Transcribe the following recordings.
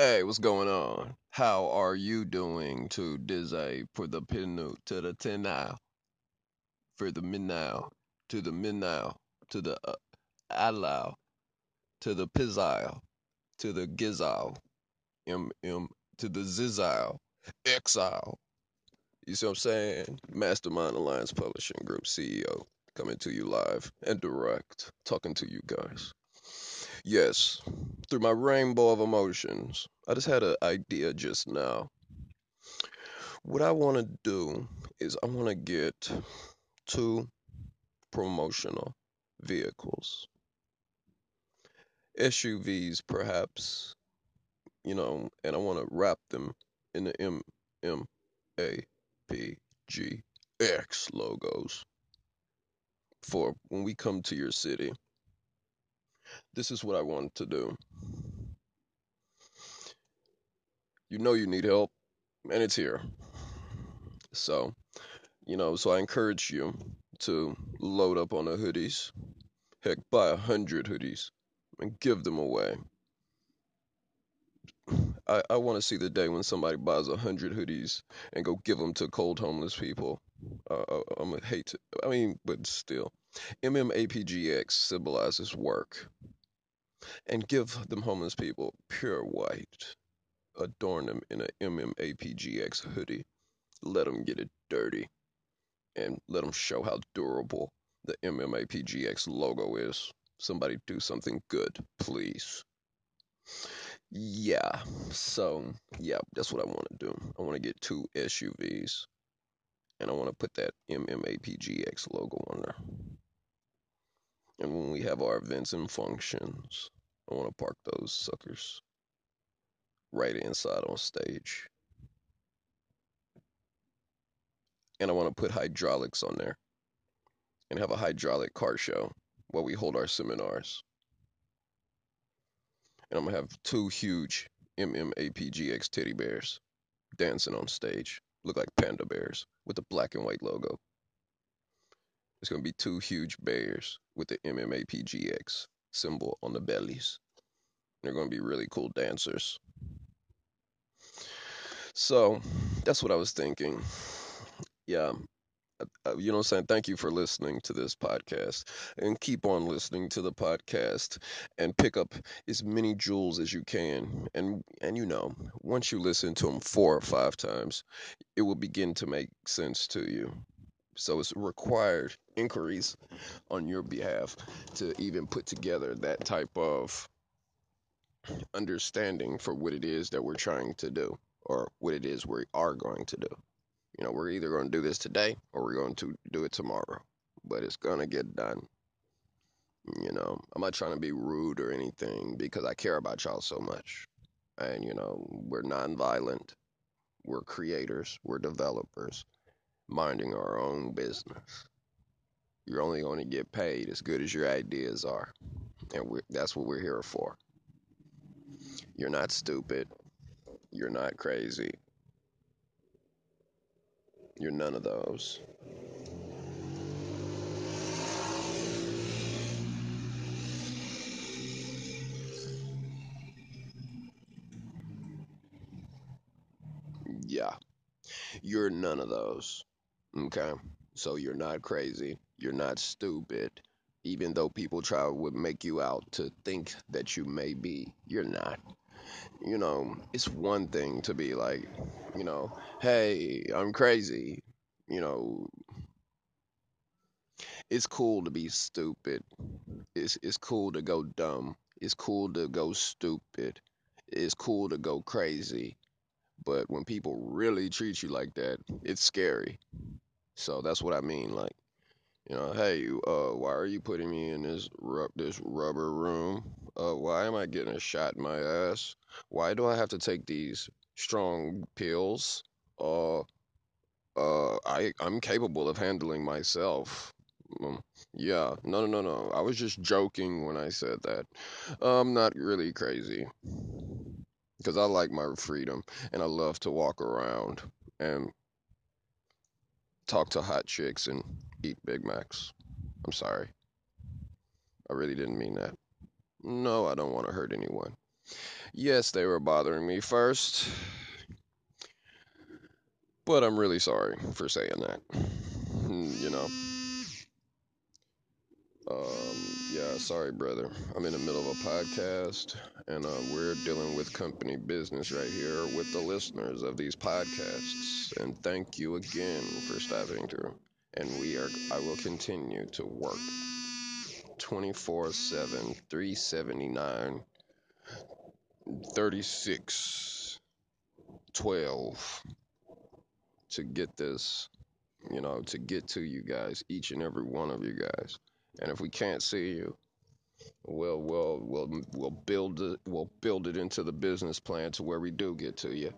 Hey, what's going on? How are you doing to Dizzy for the pinu to the tenau for the minnow to the minnow to the uh, allow to the pizzile to the gizile m m to the zizile exile. You see what I'm saying? Mastermind Alliance Publishing Group CEO coming to you live and direct, talking to you guys. Yes, through my rainbow of emotions. I just had an idea just now. What I want to do is I want to get two promotional vehicles, SUVs perhaps, you know, and I want to wrap them in the M M A P G X logos for when we come to your city. This is what I want to do. You know you need help, and it's here. So, you know, so I encourage you to load up on the hoodies. Heck, buy a hundred hoodies and give them away. I, I want to see the day when somebody buys a hundred hoodies and go give them to cold homeless people. Uh, uh I'm gonna hate to, I mean, but still, MMAPGX symbolizes work, and give them homeless people pure white. Adorn them in a MMAPGX hoodie. Let them get it dirty, and let them show how durable the MMAPGX logo is. Somebody do something good, please. Yeah, so yeah, that's what I want to do. I want to get two SUVs, and I want to put that MMAPGX logo on there. And when we have our events and functions, I want to park those suckers right inside on stage. And I want to put hydraulics on there and have a hydraulic car show while we hold our seminars. And I'm going to have two huge MMAPGX teddy bears dancing on stage. Look like panda bears with the black and white logo. It's going to be two huge bears with the MMAPGX symbol on the bellies. They're going to be really cool dancers. So that's what I was thinking. Yeah. Uh, you know I'm saying? Thank you for listening to this podcast and keep on listening to the podcast and pick up as many jewels as you can. And, and you know, once you listen to them four or five times, it will begin to make sense to you. So it's required inquiries on your behalf to even put together that type of understanding for what it is that we're trying to do or what it is we are going to do. You know, we're either going to do this today or we're going to do it tomorrow, but it's going to get done. You know, I'm not trying to be rude or anything because I care about y'all so much. And, you know, we're nonviolent, we're creators, we're developers, minding our own business. You're only going to get paid as good as your ideas are. And that's what we're here for. You're not stupid. You're not crazy. You're none of those. Yeah. You're none of those. Okay? So you're not crazy. You're not stupid. Even though people try to make you out to think that you may be, you're not. You know, it's one thing to be like, you know, hey, I'm crazy. You know, it's cool to be stupid. It's it's cool to go dumb. It's cool to go stupid. It's cool to go crazy. But when people really treat you like that, it's scary. So that's what I mean. Like, you know, hey, uh, why are you putting me in this ru- this rubber room? Uh, why am I getting a shot in my ass? Why do I have to take these strong pills? Uh, uh, I I'm capable of handling myself. Um, yeah, no, no, no, no. I was just joking when I said that. I'm not really crazy because I like my freedom and I love to walk around and talk to hot chicks and eat Big Macs. I'm sorry. I really didn't mean that. No, I don't want to hurt anyone. Yes, they were bothering me first, but I'm really sorry for saying that. Mm, You know, um, yeah, sorry, brother. I'm in the middle of a podcast, and uh, we're dealing with company business right here with the listeners of these podcasts. And thank you again for stopping through. And we are, I will continue to work 24 7, 379, 36, 12 to get this, you know, to get to you guys, each and every one of you guys. And if we can't see you, we'll we'll we'll we'll build it we'll build it into the business plan to where we do get to you.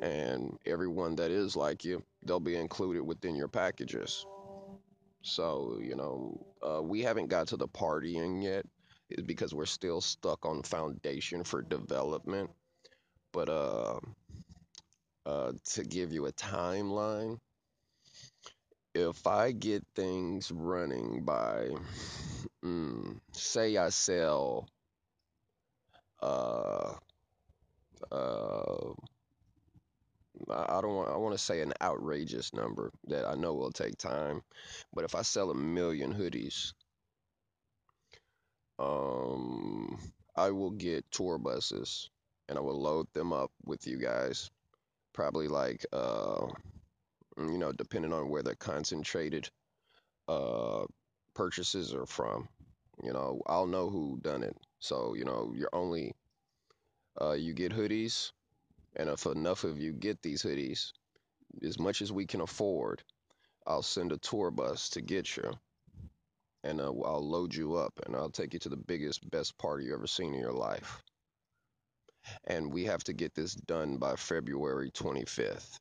And everyone that is like you, they'll be included within your packages. So, you know, uh, we haven't got to the partying yet, is because we're still stuck on foundation for development. But uh, uh, to give you a timeline, if I get things running by, mm, say, I sell, uh, uh, I don't want, I want to say an outrageous number that I know will take time, but if I sell a million hoodies, um, I will get tour buses and I will load them up with you guys. Probably like, uh, you know, depending on where the concentrated uh purchases are from. You know, I'll know who done it. So, you know, you're only uh you get hoodies, and if enough of you get these hoodies, as much as we can afford, I'll send a tour bus to get you, and uh, I'll load you up, and I'll take you to the biggest, best party you've ever seen in your life. And we have to get this done by February 25th.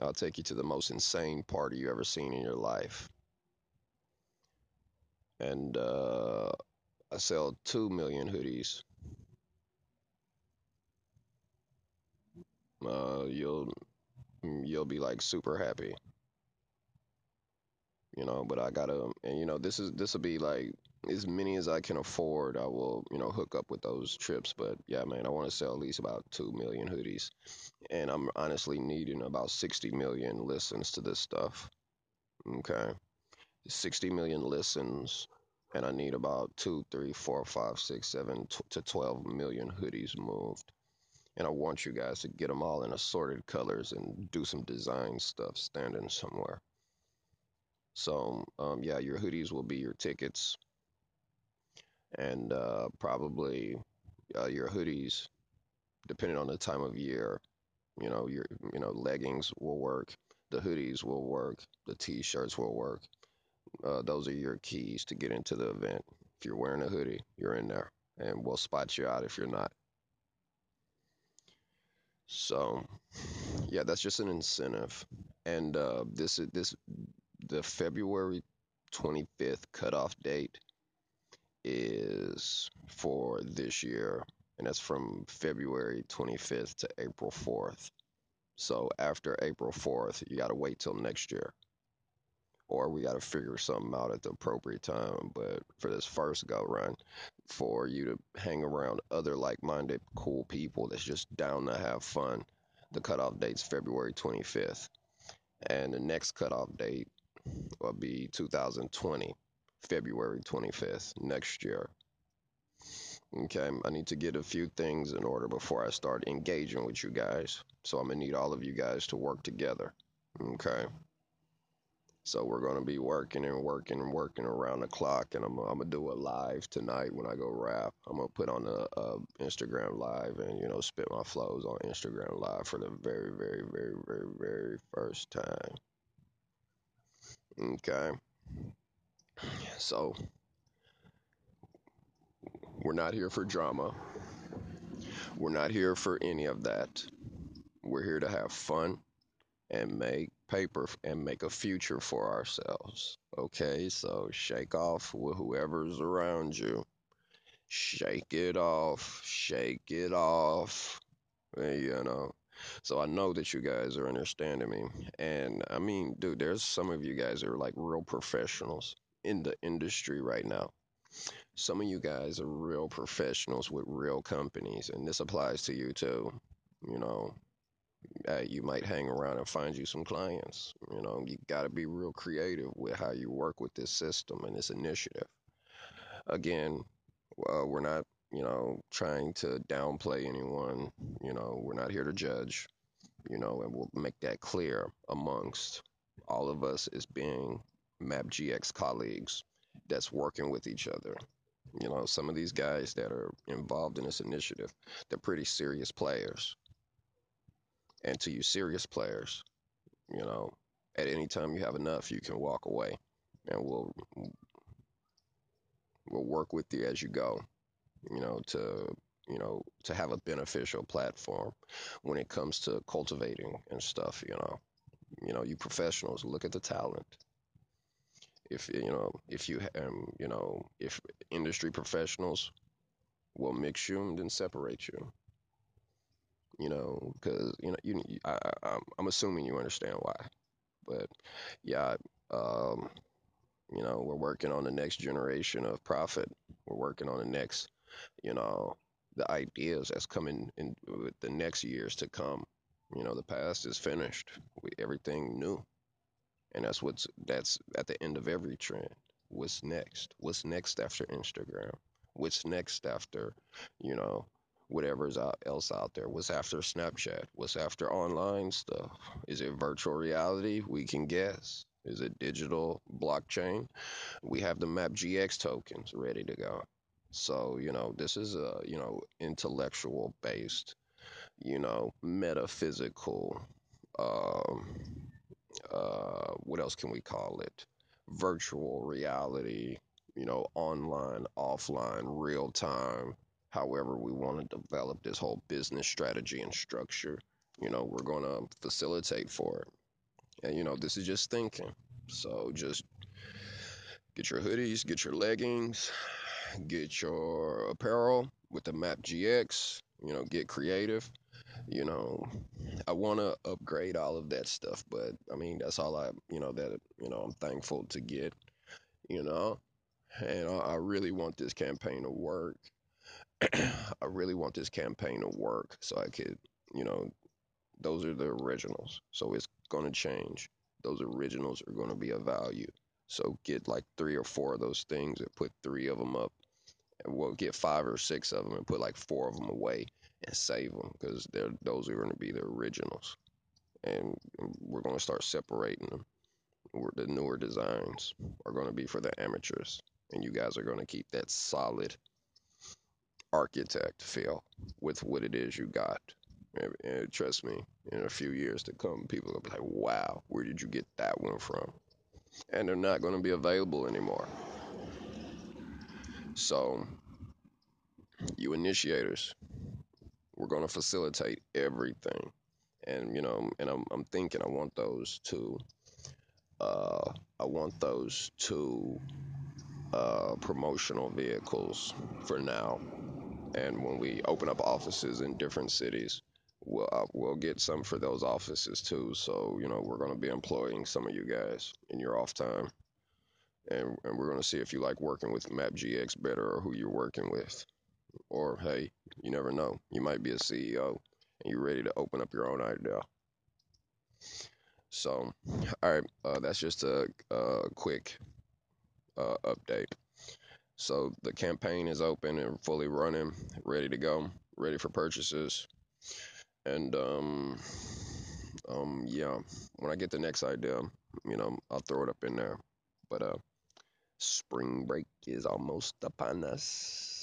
I'll take you to the most insane party you've ever seen in your life. And uh, I sell 2 million hoodies. Uh, you'll you'll be like super happy, you know, but I gotta and you know this is this will be like as many as I can afford. I will, you know, hook up with those trips, but yeah, man, I want to sell at least about 2 million hoodies. And I'm honestly needing about 60 million listens to this stuff. Okay. 60 million listens and I need about two, three, four, five, six, seven t- to 12 million hoodies moved. And I want you guys to get them all in assorted colors and do some design stuff standing somewhere. So, um, yeah, your hoodies will be your tickets, and uh, probably uh, your hoodies, depending on the time of year. You know, your you know leggings will work, the hoodies will work, the t-shirts will work. Uh, those are your keys to get into the event. If you're wearing a hoodie, you're in there, and we'll spot you out if you're not. So, yeah, that's just an incentive. And uh, this is this the February 25th cutoff date is for this year, and that's from February 25th to April 4th. So after April 4th, you got to wait till next year, or we got to figure something out at the appropriate time. But for this first go run, for you to hang around other like minded, cool people that's just down to have fun, the cutoff date's February 25th. And the next cutoff date will be 2020, February 25th, next year. Okay, I need to get a few things in order before I start engaging with you guys. So I'm gonna need all of you guys to work together. Okay. So we're gonna be working and working and working around the clock, and I'm, I'm gonna do a live tonight when I go rap. I'm gonna put on a, a Instagram live and you know spit my flows on Instagram live for the very, very, very, very, very first time. Okay. So we're not here for drama. We're not here for any of that. We're here to have fun and make paper and make a future for ourselves. Okay, so shake off whoever's around you. Shake it off. Shake it off. You know. So I know that you guys are understanding me. And I mean, dude, there's some of you guys are like real professionals in the industry right now. some of you guys are real professionals with real companies, and this applies to you too. You know, uh, you might hang around and find you some clients. You know, you got to be real creative with how you work with this system and this initiative. Again, uh, we're not, you know, trying to downplay anyone. You know, we're not here to judge. You know, and we'll make that clear amongst all of us as being MapGX colleagues that's working with each other. You know, some of these guys that are involved in this initiative, they're pretty serious players. And to you serious players, you know, at any time you have enough, you can walk away and we'll we'll work with you as you go, you know, to you know, to have a beneficial platform when it comes to cultivating and stuff, you know. You know, you professionals, look at the talent. If you know, if you um, you know, if industry professionals will mix you and then separate you. You know, because you know, you, I, I, I'm assuming you understand why. But yeah, um, you know, we're working on the next generation of profit. We're working on the next, you know, the ideas that's coming in with the next years to come. You know, the past is finished. We, everything new, and that's what's that's at the end of every trend. What's next? What's next after Instagram? What's next after, you know, whatever's out, else out there? What's after Snapchat? What's after online stuff? Is it virtual reality? We can guess. Is it digital blockchain? We have the MapGX tokens ready to go. So, you know, this is a, you know, intellectual based, you know, metaphysical, um, uh, what else can we call it? Virtual reality, you know, online, offline, real time, however we want to develop this whole business strategy and structure. You know, we're going to facilitate for it. And, you know, this is just thinking. So just get your hoodies, get your leggings, get your apparel with the Map GX, you know, get creative. You know, I want to upgrade all of that stuff, but I mean, that's all I, you know, that, you know, I'm thankful to get, you know, and I, I really want this campaign to work. I really want this campaign to work so I could, you know, those are the originals. So it's going to change. Those originals are going to be of value. So get like three or four of those things and put three of them up. We'll get five or six of them and put like four of them away and save them because they're those are going to be the originals. And we're going to start separating them. The newer designs are going to be for the amateurs, and you guys are going to keep that solid architect feel with what it is you got. And, and trust me, in a few years to come, people will be like, wow, where did you get that one from? And they're not going to be available anymore. So, you initiators, we're going to facilitate everything. And, you know, and I'm, I'm thinking I want those to, uh, I want those to, uh, promotional vehicles for now. And when we open up offices in different cities, we'll uh, we'll get some for those offices too. So you know we're going to be employing some of you guys in your off time, and and we're going to see if you like working with MapGX better or who you're working with, or hey, you never know, you might be a CEO and you're ready to open up your own idea. So, all right, uh, that's just a, a quick uh, update. So the campaign is open and fully running, ready to go, ready for purchases. And um, um, yeah, when I get the next idea, you know, I'll throw it up in there. But uh, spring break is almost upon us.